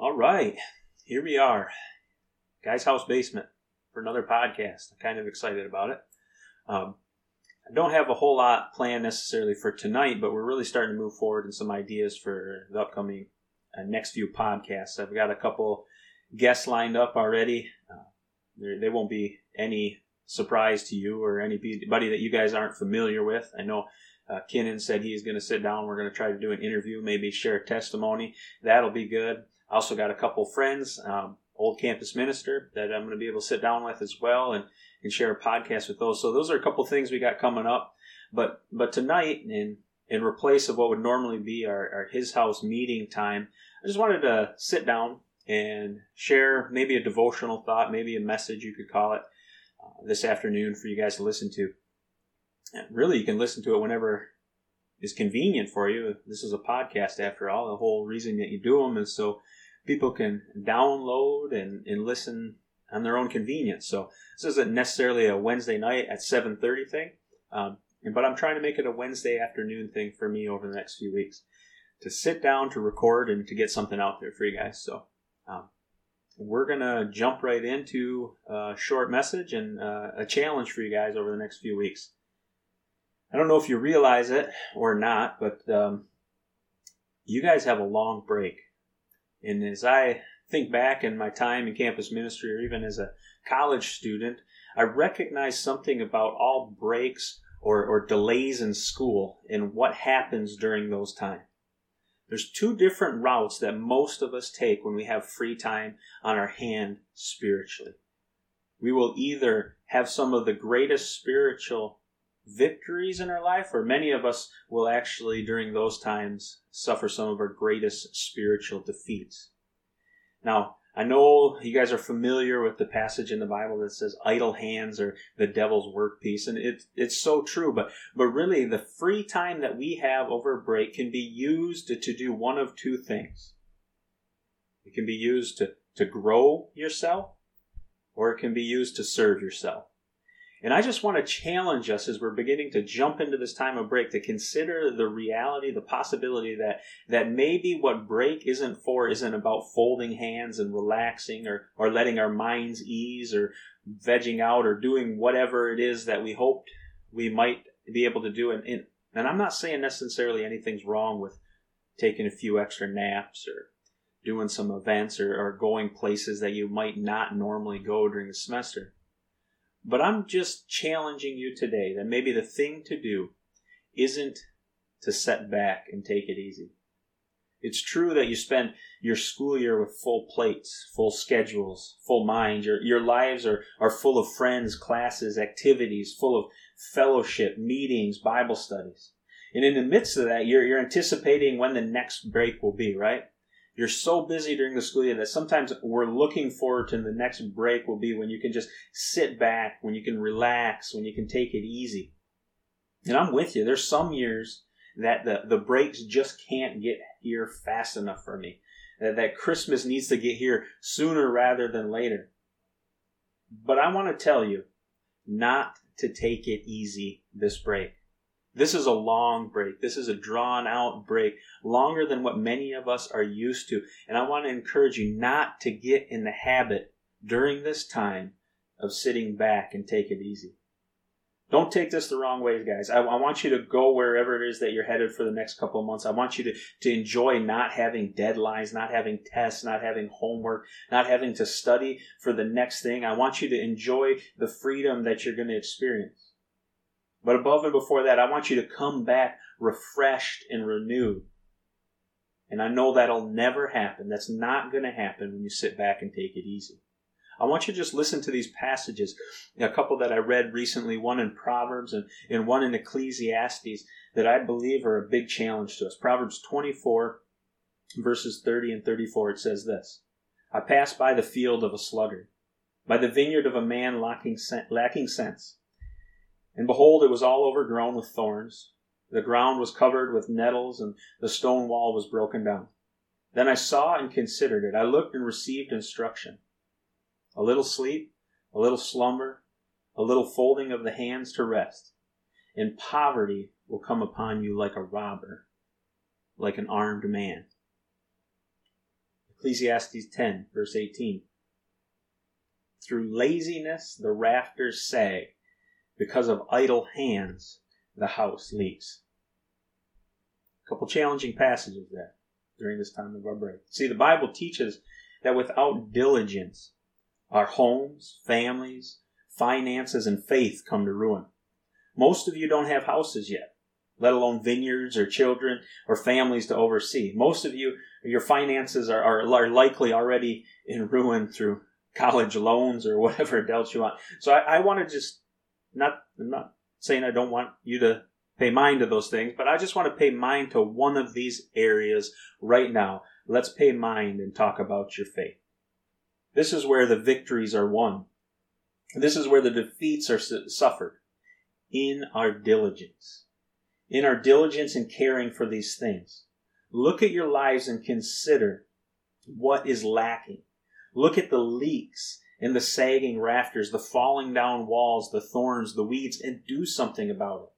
All right, here we are, Guy's House Basement for another podcast. I'm kind of excited about it. Um, I don't have a whole lot planned necessarily for tonight, but we're really starting to move forward in some ideas for the upcoming uh, next few podcasts. I've got a couple guests lined up already. Uh, they won't be any surprise to you or anybody that you guys aren't familiar with. I know uh, Kinnan said he's going to sit down. We're going to try to do an interview, maybe share testimony. That'll be good. I also got a couple friends, um, old campus minister that I'm going to be able to sit down with as well and, and share a podcast with those. So those are a couple things we got coming up. But but tonight, in in replace of what would normally be our, our his house meeting time, I just wanted to sit down and share maybe a devotional thought, maybe a message you could call it, uh, this afternoon for you guys to listen to. And really, you can listen to it whenever is convenient for you. This is a podcast, after all. The whole reason that you do them is so people can download and, and listen on their own convenience. So this isn't necessarily a Wednesday night at 7.30 thing, um, but I'm trying to make it a Wednesday afternoon thing for me over the next few weeks to sit down, to record, and to get something out there for you guys. So um, we're going to jump right into a short message and uh, a challenge for you guys over the next few weeks. I don't know if you realize it or not, but um, you guys have a long break. And as I think back in my time in campus ministry or even as a college student, I recognize something about all breaks or, or delays in school and what happens during those times. There's two different routes that most of us take when we have free time on our hand spiritually. We will either have some of the greatest spiritual victories in our life, or many of us will actually, during those times, suffer some of our greatest spiritual defeats. Now, I know you guys are familiar with the passage in the Bible that says idle hands are the devil's workpiece, and it, it's so true. But but really, the free time that we have over a break can be used to, to do one of two things. It can be used to, to grow yourself, or it can be used to serve yourself. And I just want to challenge us as we're beginning to jump into this time of break to consider the reality, the possibility that, that maybe what break isn't for isn't about folding hands and relaxing or, or letting our minds ease or vegging out or doing whatever it is that we hoped we might be able to do. And, and, and I'm not saying necessarily anything's wrong with taking a few extra naps or doing some events or, or going places that you might not normally go during the semester. But I'm just challenging you today that maybe the thing to do isn't to set back and take it easy. It's true that you spend your school year with full plates, full schedules, full minds. Your, your lives are, are full of friends, classes, activities, full of fellowship, meetings, Bible studies. And in the midst of that, you're, you're anticipating when the next break will be, right? You're so busy during the school year that sometimes we're looking forward to the next break will be when you can just sit back, when you can relax, when you can take it easy. And I'm with you. There's some years that the, the breaks just can't get here fast enough for me. That, that Christmas needs to get here sooner rather than later. But I want to tell you not to take it easy this break. This is a long break. This is a drawn out break, longer than what many of us are used to. And I want to encourage you not to get in the habit during this time of sitting back and take it easy. Don't take this the wrong way, guys. I, I, want you to go wherever it is that you're headed for the next couple of months. I want you to, to enjoy not having deadlines, not having tests, not having homework, not having to study for the next thing. I want you to enjoy the freedom that you're going to experience. But above and before that, I want you to come back refreshed and renewed. And I know that'll never happen. That's not going to happen when you sit back and take it easy. I want you to just listen to these passages. A couple that I read recently, one in Proverbs and, and one in Ecclesiastes, that I believe are a big challenge to us. Proverbs 24, verses 30 and 34, it says this I passed by the field of a sluggard, by the vineyard of a man lacking, lacking sense. And behold, it was all overgrown with thorns. The ground was covered with nettles, and the stone wall was broken down. Then I saw and considered it. I looked and received instruction. A little sleep, a little slumber, a little folding of the hands to rest. And poverty will come upon you like a robber, like an armed man. Ecclesiastes 10, verse 18. Through laziness the rafters sag, because of idle hands the house leaks. A couple challenging passages there during this time of our break. See, the Bible teaches that without diligence, our homes, families, finances, and faith come to ruin. Most of you don't have houses yet, let alone vineyards or children or families to oversee. Most of you, your finances are, are, are likely already in ruin through college loans or whatever else you want. So I, I want to just not I'm not saying I don't want you to pay mind to those things, but I just want to pay mind to one of these areas right now. Let's pay mind and talk about your faith. This is where the victories are won. This is where the defeats are suffered. In our diligence. In our diligence in caring for these things. Look at your lives and consider what is lacking. Look at the leaks and the sagging rafters, the falling down walls, the thorns, the weeds, and do something about it.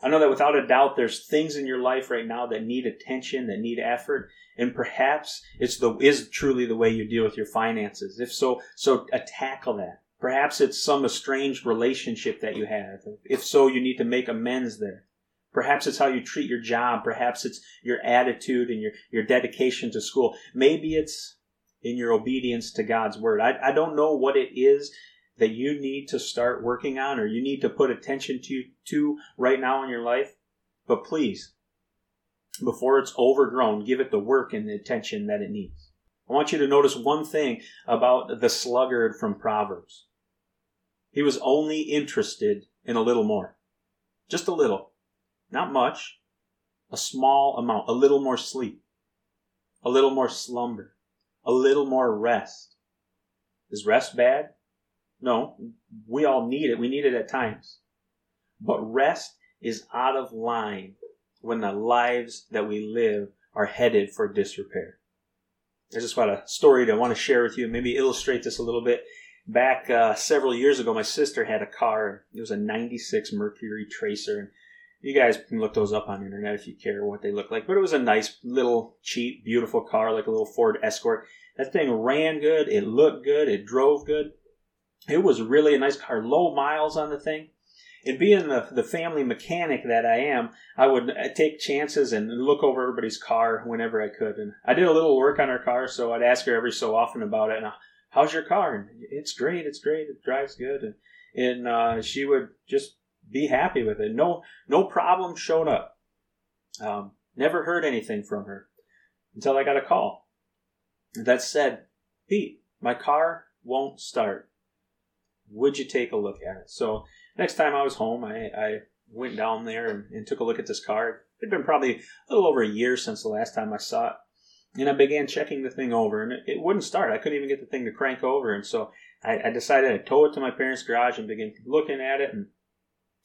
I know that without a doubt there's things in your life right now that need attention, that need effort, and perhaps it's the is truly the way you deal with your finances. If so, so tackle that. Perhaps it's some estranged relationship that you have. If so, you need to make amends there. Perhaps it's how you treat your job. Perhaps it's your attitude and your, your dedication to school. Maybe it's in your obedience to God's word. I, I don't know what it is that you need to start working on or you need to put attention to, to right now in your life, but please, before it's overgrown, give it the work and the attention that it needs. I want you to notice one thing about the sluggard from Proverbs. He was only interested in a little more. Just a little. Not much. A small amount. A little more sleep. A little more slumber a little more rest. Is rest bad? No, we all need it. We need it at times. But rest is out of line when the lives that we live are headed for disrepair. I just got a story that I want to share with you, maybe illustrate this a little bit. Back uh, several years ago, my sister had a car. It was a 96 Mercury Tracer. You guys can look those up on the internet if you care what they look like. But it was a nice little cheap, beautiful car, like a little Ford Escort. That thing ran good. It looked good. It drove good. It was really a nice car. Low miles on the thing. And being the, the family mechanic that I am, I would uh, take chances and look over everybody's car whenever I could. And I did a little work on her car, so I'd ask her every so often about it. And, how's your car? And it's great. It's great. It drives good. And, and uh, she would just be happy with it. No, no problem showed up. Um, never heard anything from her until I got a call that said, Pete, my car won't start. Would you take a look at it? So next time I was home, I, I went down there and, and, took a look at this car. It'd been probably a little over a year since the last time I saw it. And I began checking the thing over, and it, it wouldn't start. I couldn't even get the thing to crank over. And so I, I decided to tow it to my parents' garage and begin looking at it. And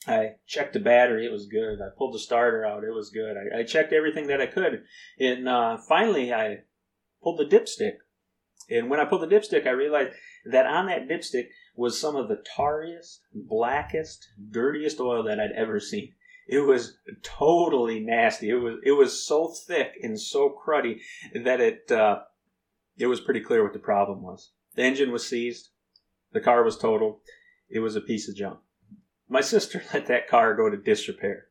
I checked the battery; it was good. I pulled the starter out; it was good. I, I checked everything that I could, and uh, finally, I pulled the dipstick. And when I pulled the dipstick, I realized that on that dipstick was some of the tarriest, blackest, dirtiest oil that I'd ever seen. It was totally nasty. It was it was so thick and so cruddy that it uh, it was pretty clear what the problem was. The engine was seized. The car was totaled. It was a piece of junk. My sister let that car go to disrepair.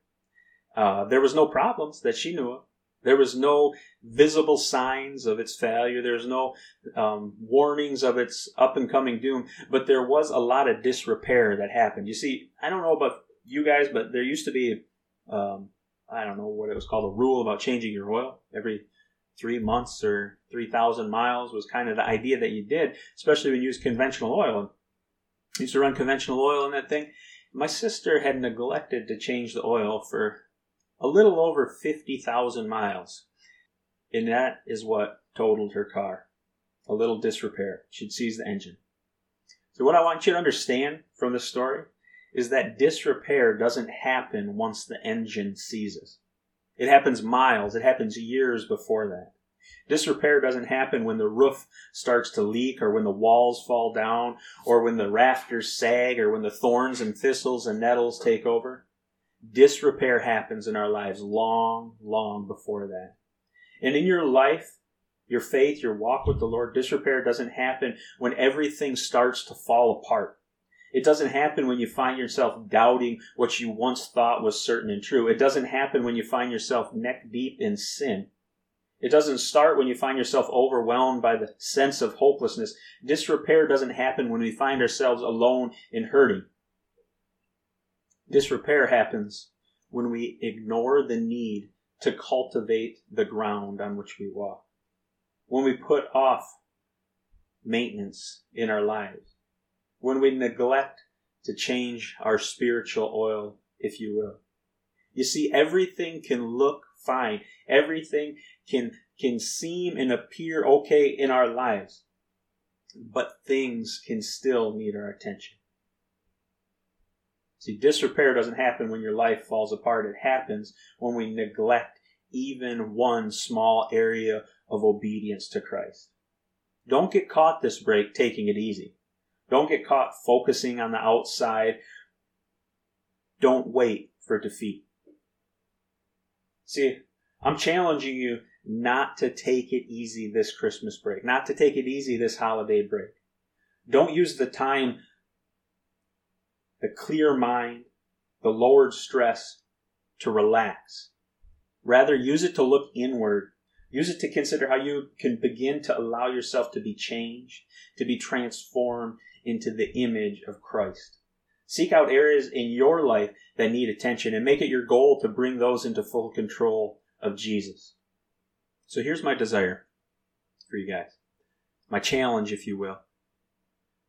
Uh, there was no problems that she knew of. There was no visible signs of its failure. There's no um, warnings of its up and coming doom, but there was a lot of disrepair that happened. You see, I don't know about you guys, but there used to be, um, I don't know what it was called, a rule about changing your oil every three months or 3,000 miles was kind of the idea that you did, especially when you use conventional oil. And used to run conventional oil in that thing. My sister had neglected to change the oil for a little over 50,000 miles. And that is what totaled her car. A little disrepair. She'd seized the engine. So, what I want you to understand from this story is that disrepair doesn't happen once the engine seizes. It happens miles, it happens years before that. Disrepair doesn't happen when the roof starts to leak or when the walls fall down or when the rafters sag or when the thorns and thistles and nettles take over. Disrepair happens in our lives long, long before that. And in your life, your faith, your walk with the Lord. Disrepair doesn't happen when everything starts to fall apart. It doesn't happen when you find yourself doubting what you once thought was certain and true. It doesn't happen when you find yourself neck deep in sin. It doesn't start when you find yourself overwhelmed by the sense of hopelessness. Disrepair doesn't happen when we find ourselves alone and hurting. Disrepair happens when we ignore the need to cultivate the ground on which we walk. When we put off maintenance in our lives. When we neglect to change our spiritual oil, if you will. You see, everything can look fine. Everything can, can seem and appear okay in our lives. But things can still need our attention. See, disrepair doesn't happen when your life falls apart. It happens when we neglect even one small area of obedience to Christ. Don't get caught this break taking it easy. Don't get caught focusing on the outside. Don't wait for defeat. See, I'm challenging you not to take it easy this Christmas break, not to take it easy this holiday break. Don't use the time, the clear mind, the lowered stress to relax. Rather, use it to look inward. Use it to consider how you can begin to allow yourself to be changed, to be transformed into the image of Christ. Seek out areas in your life that need attention and make it your goal to bring those into full control of Jesus. So here's my desire for you guys. My challenge, if you will.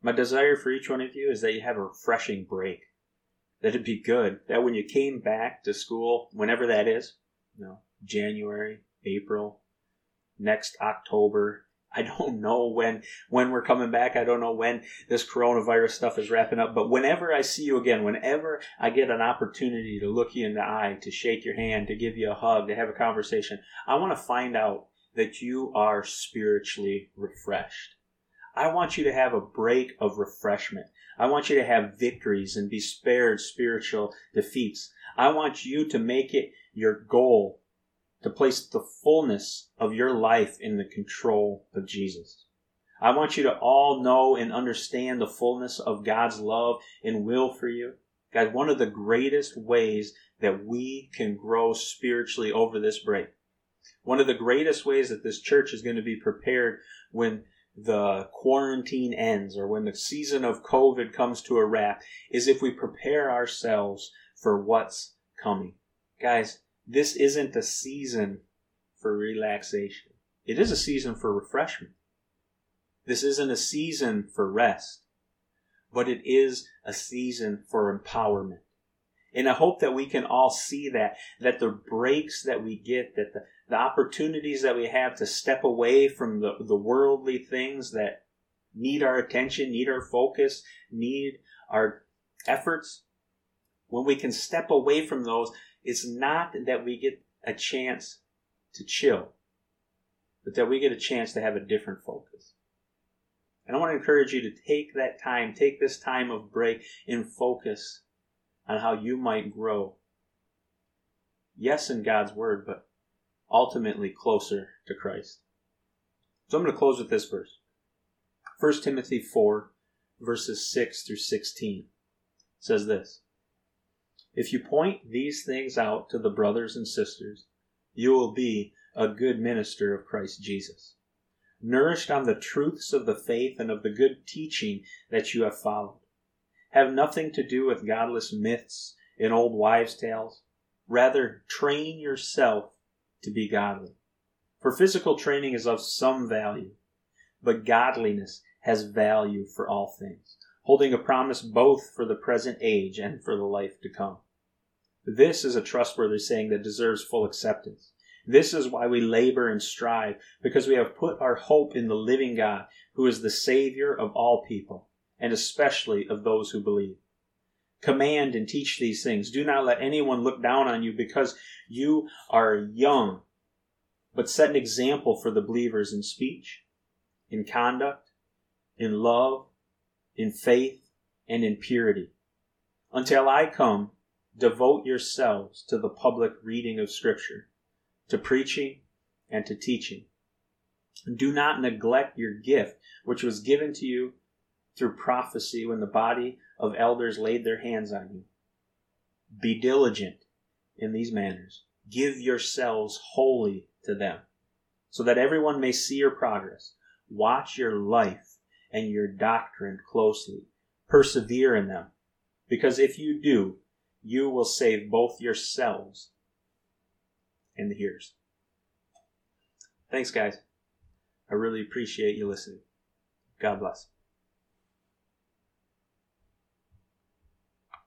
My desire for each one of you is that you have a refreshing break. That it'd be good. That when you came back to school, whenever that is, you know, January, April, next October, I don't know when when we're coming back. I don't know when this coronavirus stuff is wrapping up. But whenever I see you again, whenever I get an opportunity to look you in the eye, to shake your hand, to give you a hug, to have a conversation, I want to find out that you are spiritually refreshed. I want you to have a break of refreshment. I want you to have victories and be spared spiritual defeats. I want you to make it your goal to place the fullness of your life in the control of Jesus. I want you to all know and understand the fullness of God's love and will for you. Guys, one of the greatest ways that we can grow spiritually over this break, one of the greatest ways that this church is going to be prepared when the quarantine ends or when the season of COVID comes to a wrap is if we prepare ourselves for what's coming. Guys, this isn't a season for relaxation. It is a season for refreshment. This isn't a season for rest, but it is a season for empowerment. And I hope that we can all see that, that the breaks that we get, that the, the opportunities that we have to step away from the, the worldly things that need our attention, need our focus, need our efforts, when we can step away from those it's not that we get a chance to chill, but that we get a chance to have a different focus. And I want to encourage you to take that time, take this time of break and focus on how you might grow. Yes, in God's Word, but ultimately closer to Christ. So I'm going to close with this verse 1 Timothy 4, verses 6 through 16 says this if you point these things out to the brothers and sisters, you will be a good minister of Christ Jesus, nourished on the truths of the faith and of the good teaching that you have followed. Have nothing to do with godless myths and old wives' tales. Rather, train yourself to be godly. For physical training is of some value, but godliness has value for all things holding a promise both for the present age and for the life to come. This is a trustworthy saying that deserves full acceptance. This is why we labor and strive, because we have put our hope in the living God, who is the Savior of all people, and especially of those who believe. Command and teach these things. Do not let anyone look down on you because you are young, but set an example for the believers in speech, in conduct, in love, in faith, and in purity. Until I come, devote yourselves to the public reading of Scripture, to preaching, and to teaching. Do not neglect your gift, which was given to you through prophecy when the body of elders laid their hands on you. Be diligent in these manners. Give yourselves wholly to them, so that everyone may see your progress. Watch your life and your doctrine closely. Persevere in them, because if you do, you will save both yourselves and the hearers. Thanks, guys. I really appreciate you listening. God bless.